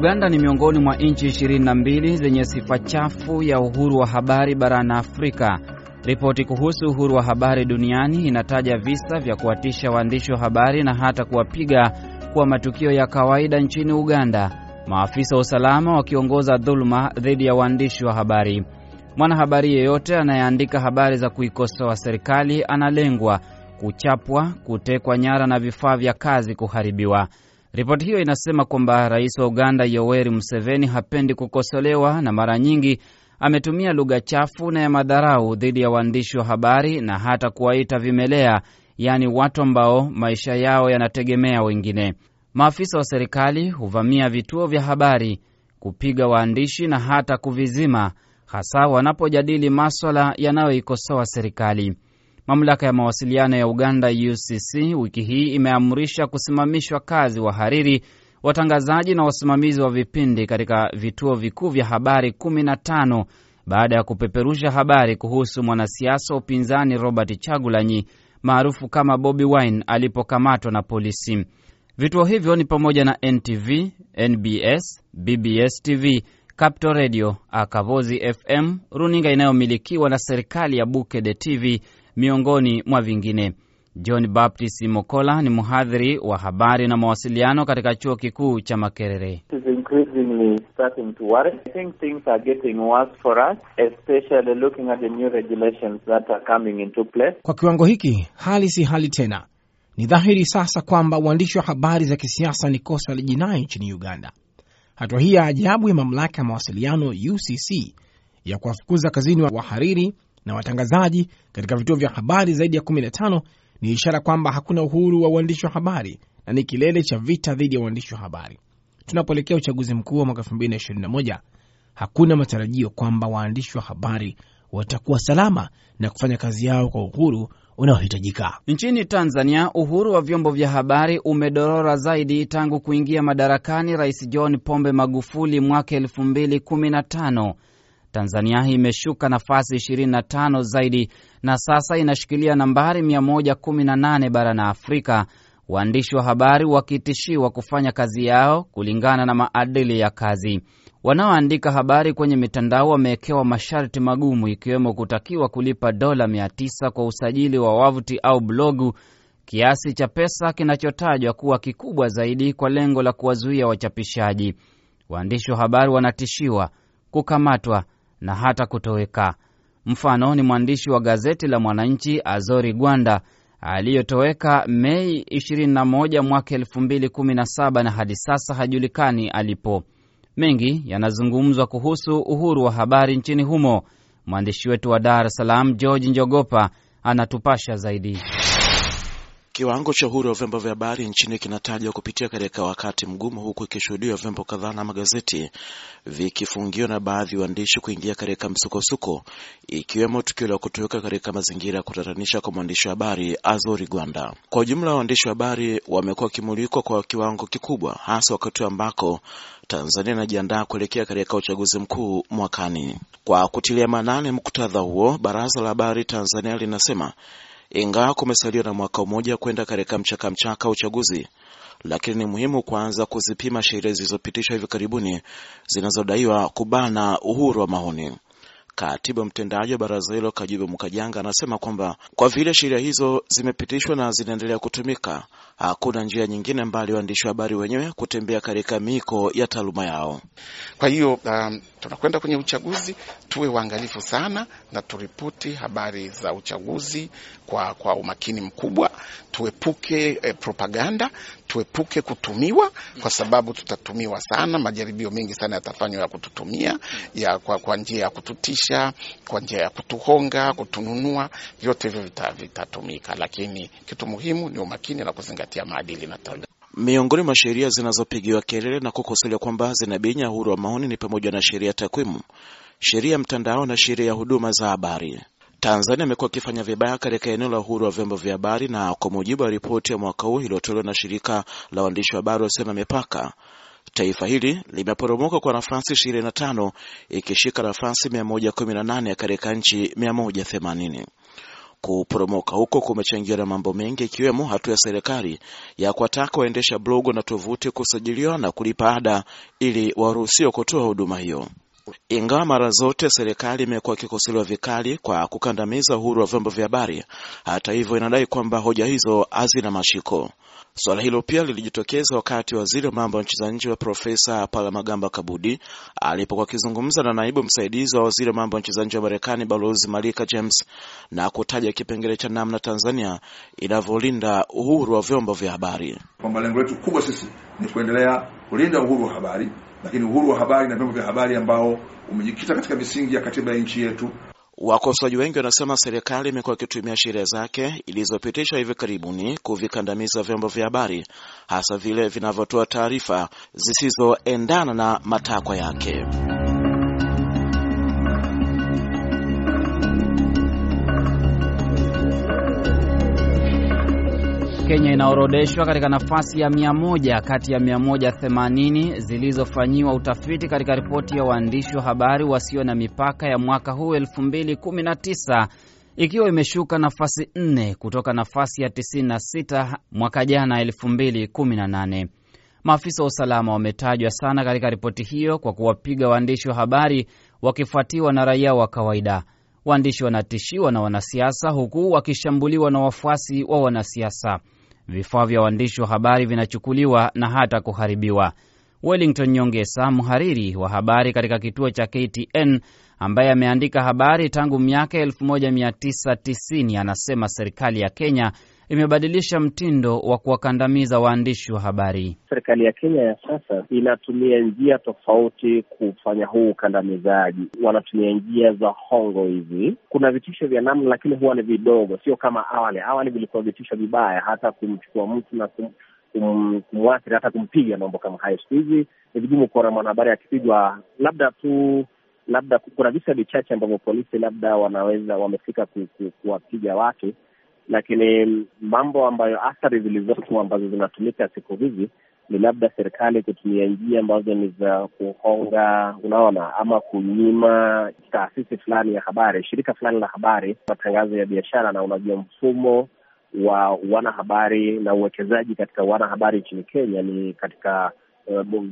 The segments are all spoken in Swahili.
Uganda ni miongoni mwa nchi 22 zenye sifa chafu ya uhuru wa habari barani Afrika. Ripoti kuhusu uhuru wa habari duniani inataja visa vya kuwatisha waandishi wa habari na hata kuwapiga kuwa matukio ya kawaida nchini Uganda, maafisa wa usalama wakiongoza dhuluma dhidi ya waandishi wa habari. Mwanahabari yeyote anayeandika habari za kuikosoa serikali analengwa, kuchapwa, kutekwa nyara na vifaa vya kazi kuharibiwa. Ripoti hiyo inasema kwamba rais wa Uganda Yoweri Museveni hapendi kukosolewa na mara nyingi ametumia lugha chafu na ya madharau dhidi ya waandishi wa habari na hata kuwaita vimelea, yaani watu ambao maisha yao yanategemea wengine. Maafisa wa serikali huvamia vituo vya habari, kupiga waandishi na hata kuvizima, hasa wanapojadili maswala yanayoikosoa serikali. Mamlaka ya mawasiliano ya Uganda UCC wiki hii imeamrisha kusimamishwa kazi wahariri, watangazaji na wasimamizi wa vipindi katika vituo vikuu vya habari 15 baada ya kupeperusha habari kuhusu mwanasiasa wa upinzani Robert Chagulanyi maarufu kama Bobi Wine alipokamatwa na polisi. Vituo hivyo ni pamoja na NTV, NBS, BBS TV, Capital Radio, Akavozi FM, runinga inayomilikiwa na serikali ya Bukede TV miongoni mwa vingine. John Baptist Mokola ni mhadhiri wa habari na mawasiliano katika chuo kikuu cha Makerere. Kwa kiwango hiki hali si hali tena. Ni dhahiri sasa kwamba uandishi wa habari za kisiasa ni kosa la jinai nchini Uganda. Hatua hii ya ajabu ya mamlaka ya mawasiliano UCC ya kuwafukuza kazini wahariri na watangazaji katika vituo vya habari zaidi ya 15 ni ishara kwamba hakuna uhuru wa uandishi wa habari na ni kilele cha vita dhidi ya uandishi wa habari. Tunapoelekea uchaguzi mkuu wa mwaka 2021 hakuna matarajio kwamba waandishi wa habari watakuwa salama na kufanya kazi yao kwa uhuru unaohitajika. Nchini Tanzania, uhuru wa vyombo vya habari umedorora zaidi tangu kuingia madarakani Rais John Pombe Magufuli mwaka 2015. Tanzania imeshuka nafasi 25 zaidi na sasa inashikilia nambari 118 barani Afrika, waandishi wa habari wakitishiwa kufanya kazi yao kulingana na maadili ya kazi. Wanaoandika habari kwenye mitandao wamewekewa masharti magumu, ikiwemo kutakiwa kulipa dola 900 kwa usajili wa wavuti au blogu, kiasi cha pesa kinachotajwa kuwa kikubwa zaidi kwa lengo la kuwazuia wachapishaji. Waandishi wa habari wanatishiwa kukamatwa na hata kutoweka. Mfano ni mwandishi wa gazeti la Mwananchi Azori Gwanda aliyotoweka Mei 21 mwaka 2017 na hadi sasa hajulikani alipo. Mengi yanazungumzwa kuhusu uhuru wa habari nchini humo. Mwandishi wetu wa Dar es Salaam George Njogopa anatupasha zaidi. Kiwango cha uhuru wa vyombo vya habari nchini kinatajwa kupitia katika wakati mgumu, huku ikishuhudiwa vyombo kadhaa na magazeti vikifungiwa na baadhi ya waandishi kuingia katika msukosuko, ikiwemo tukio la kutoweka katika mazingira ya kutatanisha kwa mwandishi wa habari Azori Gwanda. Kwa ujumla, waandishi wa habari wamekuwa wakimulikwa kwa kiwango kikubwa, hasa wakati ambako Tanzania inajiandaa kuelekea katika uchaguzi mkuu mwakani. Kwa kutilia maanani muktadha huo, Baraza la Habari Tanzania linasema ingawa kumesalia na mwaka mmoja kwenda katika mchakamchaka wa uchaguzi, lakini ni muhimu kuanza kuzipima sheria zilizopitishwa hivi karibuni zinazodaiwa kubana uhuru wa maoni. Katibu mtendaji wa baraza hilo Kajubi Mkajanga anasema kwamba kwa vile sheria hizo zimepitishwa na zinaendelea kutumika, hakuna njia nyingine mbali waandishi wa habari wenyewe kutembea katika miiko ya taaluma yao. Kwa hiyo um, tunakwenda kwenye uchaguzi, tuwe waangalifu sana na turipoti habari za uchaguzi kwa, kwa umakini mkubwa. Tuepuke eh, propaganda, tuepuke kutumiwa, kwa sababu tutatumiwa sana. Majaribio mengi sana yatafanywa ya kututumia ya kwa, kwa njia ya kututisha, kwa njia ya kutuhonga, kutununua, vyote hivyo vitatumika, lakini kitu muhimu ni umakini na kuzingatia maadili na tabia. Miongoni mwa sheria zinazopigiwa kelele na kukosolewa kwamba zinabinya uhuru wa maoni ni pamoja na sheria takwimu, sheria ya mtandao na sheria ya huduma za habari. Tanzania imekuwa ikifanya vibaya katika eneo la uhuru wa vyombo vya habari, na kwa mujibu wa ripoti ya mwaka huu iliyotolewa na shirika la waandishi wa habari wasio na mipaka, taifa hili limeporomoka kwa nafasi 25 ikishika nafasi 118 katika nchi 180. Kuporomoka huko kumechangiwa na mambo mengi ikiwemo hatua ya serikali ya kuwataka waendesha blogu na tovuti kusajiliwa na kulipa ada ili waruhusiwe kutoa huduma hiyo. Ingawa mara zote serikali imekuwa ikikosolewa vikali kwa kukandamiza uhuru wa vyombo vya habari, hata hivyo inadai kwamba hoja hizo hazina mashiko. Suala hilo pia lilijitokeza wakati waziri wa mambo ya nchi za nje wa Profesa Palamagamba Kabudi alipokuwa akizungumza na naibu msaidizi wa waziri wa mambo ya nchi za nje wa Marekani Balozi Malika James na kutaja kipengele cha namna Tanzania inavyolinda uhuru wa vyombo vya habari. Kwamba lengo letu kubwa sisi ni kuendelea kulinda uhuru wa habari, lakini uhuru wa habari na vyombo vya habari ambao umejikita katika misingi ya katiba ya nchi yetu. Wakosoaji wengi wanasema serikali imekuwa ikitumia sheria zake ilizopitishwa hivi karibuni kuvikandamiza vyombo vya habari, hasa vile vinavyotoa taarifa zisizoendana na matakwa yake. Kenya inaorodeshwa katika nafasi ya mia moja kati ya 180 zilizofanyiwa utafiti katika ripoti ya waandishi wa habari wasio na mipaka ya mwaka huu 2019 ikiwa imeshuka nafasi 4 kutoka nafasi ya 96 mwaka jana 2018. Maafisa wa usalama wametajwa sana katika ripoti hiyo kwa kuwapiga waandishi wa habari wakifuatiwa na raia wa kawaida. Waandishi wanatishiwa na wanasiasa huku wakishambuliwa na wafuasi wa wanasiasa. Vifaa vya waandishi wa habari vinachukuliwa na hata kuharibiwa. Wellington Nyongesa, mhariri wa habari katika kituo cha KTN ambaye ameandika habari tangu miaka 1990, anasema serikali ya Kenya imebadilisha mtindo wa kuwakandamiza waandishi wa habari. Serikali ya Kenya ya sasa inatumia njia tofauti kufanya huu ukandamizaji. Wanatumia njia za hongo hivi. Kuna vitisho vya namna, lakini huwa ni vidogo, sio kama awali. Awali vilikuwa vitisho vibaya, hata kumchukua mtu na kum, kum, kumwathiri, hata kumpiga, mambo kama hayo. Siku hizi ni vigumu kuona mwanahabari akipigwa, labda tu labda kuna visa vichache ambavyo polisi labda wanaweza wamefika ku, ku, kuwapiga watu lakini mambo ambayo athari zilizopo ambazo zinatumika siku hizi ni labda serikali kutumia njia ambazo ni za kuhonga, unaona, ama kunyima taasisi fulani ya habari, shirika fulani la habari, matangazo ya biashara. Na unajua mfumo wa wanahabari na uwekezaji katika wanahabari nchini Kenya ni katika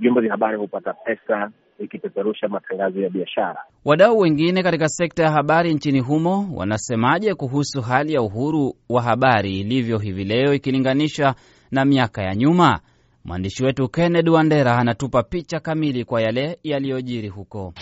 vyombo uh, vya habari hupata pesa ikipeperusha matangazo ya biashara. Wadau wengine katika sekta ya habari nchini humo wanasemaje kuhusu hali ya uhuru wa habari ilivyo hivi leo ikilinganisha na miaka ya nyuma? Mwandishi wetu Kennedy Wandera anatupa picha kamili kwa yale yaliyojiri huko.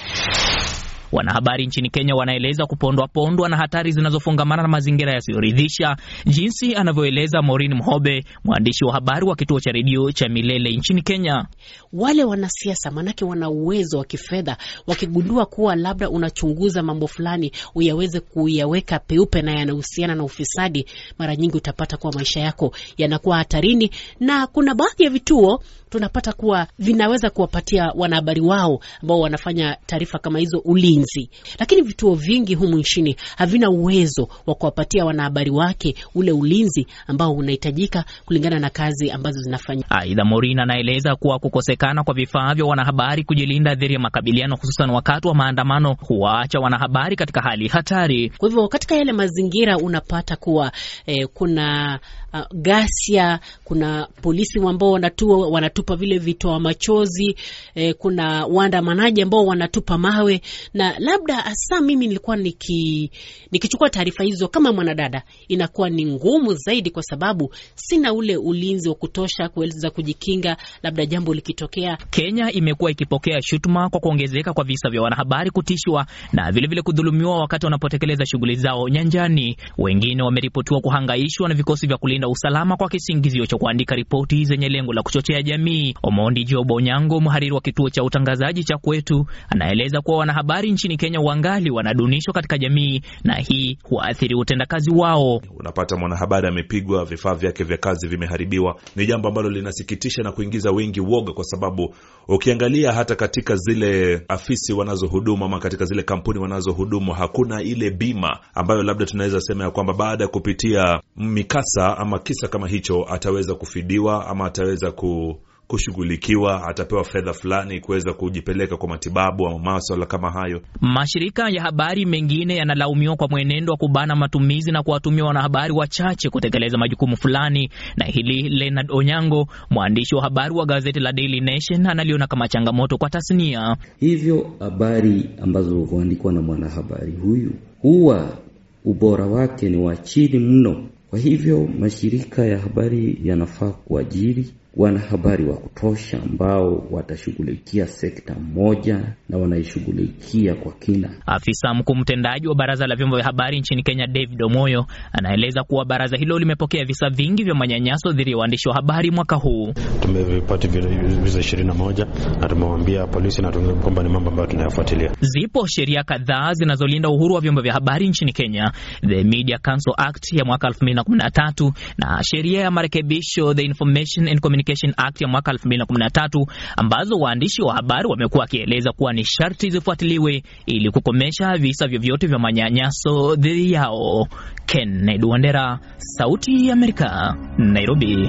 Wanahabari nchini Kenya wanaeleza kupondwa pondwa na hatari zinazofungamana na mazingira yasiyoridhisha, jinsi anavyoeleza Maureen Mhobe, mwandishi wa habari wa kituo cha redio cha Milele nchini Kenya. Wale wanasiasa manake wana uwezo wa kifedha, wakigundua kuwa labda unachunguza mambo fulani uyaweze kuyaweka peupe na yanahusiana na ufisadi, mara nyingi utapata kuwa maisha yako yanakuwa hatarini, na kuna baadhi ya vituo tunapata kuwa vinaweza kuwapatia wanahabari wao ambao wanafanya taarifa kama hizo ulinzi, lakini vituo vingi humu nchini havina uwezo wa kuwapatia wanahabari wake ule ulinzi ambao unahitajika kulingana na kazi ambazo zinafanya. Aidha, Morin anaeleza kuwa kukosekana kwa vifaa vya wanahabari kujilinda dhidi ya makabiliano, hususan wakati wa maandamano, huwaacha wanahabari katika hali hatari. Kwa hivyo katika yale mazingira unapata kuwa eh, kuna uh, ghasia, kuna polisi ambao wanatua wanatupa vile vitoa machozi eh, kuna waandamanaji ambao wanatupa mawe, na labda hasa mimi nilikuwa niki, nikichukua taarifa hizo kama mwanadada, inakuwa ni ngumu zaidi, kwa sababu sina ule ulinzi wa kutosha kuweza kujikinga, labda jambo likitokea. Kenya imekuwa ikipokea shutuma kwa kuongezeka kwa visa vya wanahabari kutishwa na vilevile vile kudhulumiwa wakati wanapotekeleza shughuli zao nyanjani. Wengine wameripotiwa kuhangaishwa na vikosi vya kulinda usalama kwa kisingizio cha kuandika ripoti zenye lengo la kuchochea jamii. Omondi Jobo Onyango, mhariri wa kituo cha utangazaji cha Kwetu, anaeleza kuwa wanahabari nchini Kenya wangali wanadunishwa katika jamii na hii huathiri utendakazi wao. Unapata mwanahabari amepigwa, vifaa vyake vya kazi vimeharibiwa. Ni jambo ambalo linasikitisha na kuingiza wengi woga, kwa sababu ukiangalia hata katika zile afisi wanazohudumu ama katika zile kampuni wanazohudumu hakuna ile bima ambayo labda tunaweza sema ya kwamba baada ya kupitia mikasa ama kisa kama hicho ataweza kufidiwa ama ataweza ku kushughulikiwa, atapewa fedha fulani kuweza kujipeleka kwa matibabu ama maswala kama hayo. Mashirika ya habari mengine yanalaumiwa kwa mwenendo wa kubana matumizi na kuwatumia wanahabari wachache kutekeleza majukumu fulani, na hili Leonard Onyango, mwandishi wa habari wa gazeti la Daily Nation, analiona kama changamoto kwa tasnia. Hivyo habari ambazo huandikwa na mwanahabari huyu huwa ubora wake ni wa chini mno. Kwa hivyo mashirika ya habari yanafaa kuajiri wanahabari wa kutosha ambao watashughulikia sekta moja na wanaishughulikia kwa kina. Afisa mkuu mtendaji wa baraza la vyombo vya habari nchini Kenya, David Omoyo, anaeleza kuwa baraza hilo limepokea visa vingi vya manyanyaso dhidi ya waandishi wa habari mwaka huu. Tumevipati visa ishirini na moja na tumewaambia polisi na kwamba ni mambo ambayo tunayafuatilia. Zipo sheria kadhaa zinazolinda uhuru wa vyombo vya habari nchini Kenya, the Media Council Act ya mwaka 2013 na sheria ya marekebisho the Information and Communication Act ya mwaka 2013 ambazo waandishi wa habari wamekuwa wakieleza kuwa ni sharti zifuatiliwe ili kukomesha visa vyovyote vya manyanyaso dhidi yao. Kennedy Wandera, Sauti ya Amerika, Nairobi.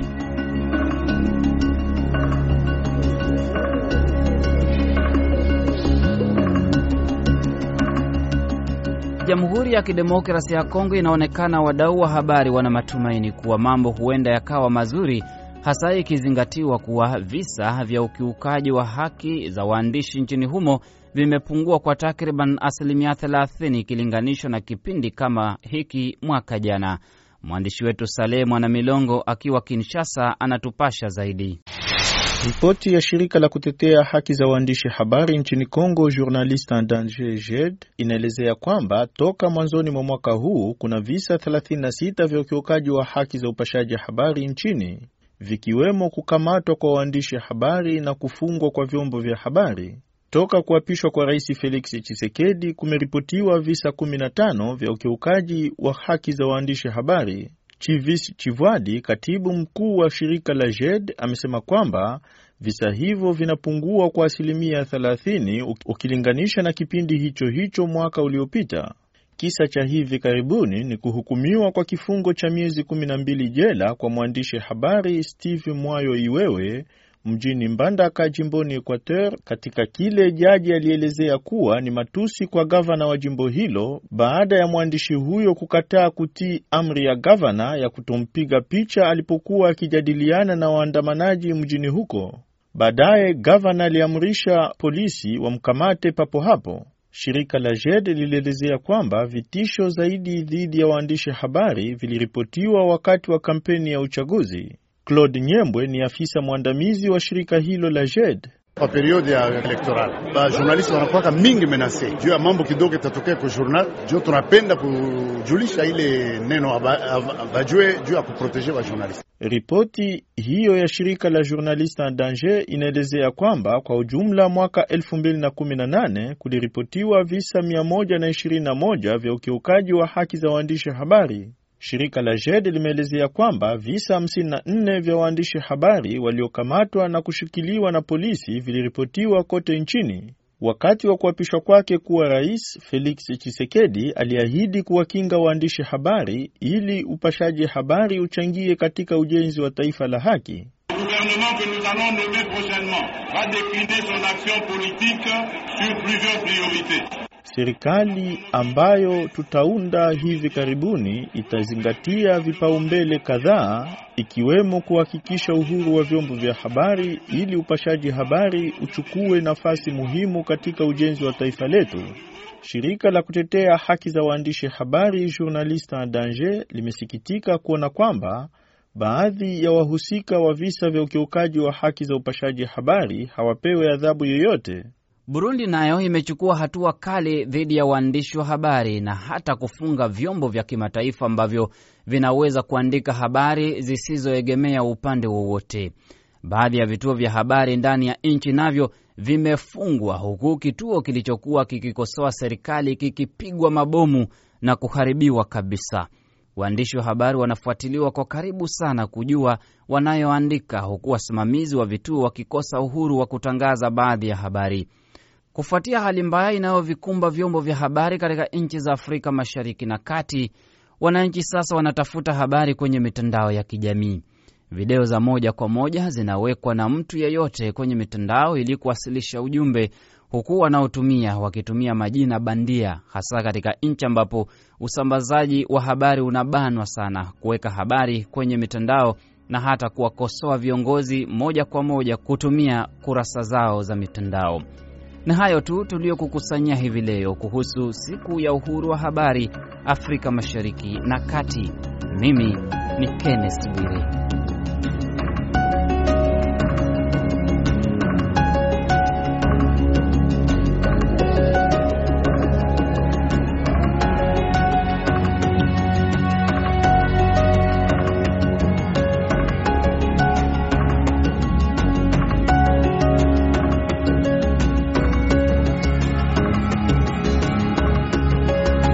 Jamhuri ya Kidemokrasia ya Kongo inaonekana wadau wa habari wana matumaini kuwa mambo huenda yakawa mazuri, hasa ikizingatiwa kuwa visa vya ukiukaji wa haki za waandishi nchini humo vimepungua kwa takriban asilimia 30 ikilinganishwa na kipindi kama hiki mwaka jana. Mwandishi wetu Saleh Mwana Milongo akiwa Kinshasa anatupasha zaidi. Ripoti ya shirika la kutetea haki za waandishi habari nchini Kongo, Journaliste en Danger JED, inaelezea kwamba toka mwanzoni mwa mwaka huu kuna visa 36 vya ukiukaji wa haki za upashaji habari nchini, vikiwemo kukamatwa kwa waandishi habari na kufungwa kwa vyombo vya habari. Toka kuapishwa kwa Rais Felix Tshisekedi kumeripotiwa visa 15 vya ukiukaji wa haki za waandishi habari. Chivis Chivwadi, katibu mkuu wa shirika la JED, amesema kwamba visa hivyo vinapungua kwa asilimia 30 ukilinganisha na kipindi hicho hicho mwaka uliopita. Kisa cha hivi karibuni ni kuhukumiwa kwa kifungo cha miezi 12 jela kwa mwandishi habari Steve Mwayo Iwewe mjini Mbandaka jimboni Equateur, katika kile jaji alielezea kuwa ni matusi kwa gavana wa jimbo hilo baada ya mwandishi huyo kukataa kutii amri ya gavana ya kutompiga picha alipokuwa akijadiliana na waandamanaji mjini huko. Baadaye gavana aliamrisha polisi wamkamate papo hapo. Shirika la JED lilielezea kwamba vitisho zaidi dhidi ya waandishi habari viliripotiwa wakati wa kampeni ya uchaguzi. Claude Nyembwe ni afisa mwandamizi wa shirika hilo la JED. Kwa periode ya elektoral ba wanakuwaka mingi menase juu ya mambo kidogo itatokea kwa journal, juu tunapenda kujulisha ile neno bajue juu ya kuproteje ba journalist. Ripoti hiyo ya shirika la Journaliste en Danger inaelezea kwamba kwa ujumla mwaka 2018 kuliripotiwa visa 121 vya ukiukaji wa haki za waandishi habari. Shirika la JED limeelezea kwamba visa 54 vya waandishi habari waliokamatwa na kushikiliwa na polisi viliripotiwa kote nchini. Wakati wa kuapishwa kwake kuwa rais, Felix Tshisekedi aliahidi kuwakinga waandishi habari ili upashaji habari uchangie katika ujenzi wa taifa la haki. Serikali ambayo tutaunda hivi karibuni itazingatia vipaumbele kadhaa ikiwemo kuhakikisha uhuru wa vyombo vya habari ili upashaji habari uchukue nafasi muhimu katika ujenzi wa taifa letu. Shirika la kutetea haki za waandishi habari journalista en Danger limesikitika kuona kwamba baadhi ya wahusika wa visa vya ukiukaji wa haki za upashaji habari hawapewe adhabu yoyote. Burundi nayo imechukua hatua kali dhidi ya waandishi wa habari na hata kufunga vyombo vya kimataifa ambavyo vinaweza kuandika habari zisizoegemea upande wowote. Baadhi ya vituo vya habari ndani ya nchi navyo vimefungwa, huku kituo kilichokuwa kikikosoa serikali kikipigwa mabomu na kuharibiwa kabisa. Waandishi wa habari wanafuatiliwa kwa karibu sana kujua wanayoandika, huku wasimamizi wa vituo wakikosa uhuru wa kutangaza baadhi ya habari. Kufuatia hali mbaya inayovikumba vyombo vya habari katika nchi za Afrika Mashariki na Kati, wananchi sasa wanatafuta habari kwenye mitandao ya kijamii. Video za moja kwa moja zinawekwa na mtu yeyote kwenye mitandao ili kuwasilisha ujumbe, huku wanaotumia wakitumia majina bandia, hasa katika nchi ambapo usambazaji wa habari unabanwa sana, kuweka habari kwenye mitandao na hata kuwakosoa viongozi moja kwa moja kutumia kurasa zao za mitandao. Na hayo tu tuliyokukusanyia hivi leo kuhusu siku ya uhuru wa habari Afrika Mashariki na Kati. Mimi ni Kenneth Bwire.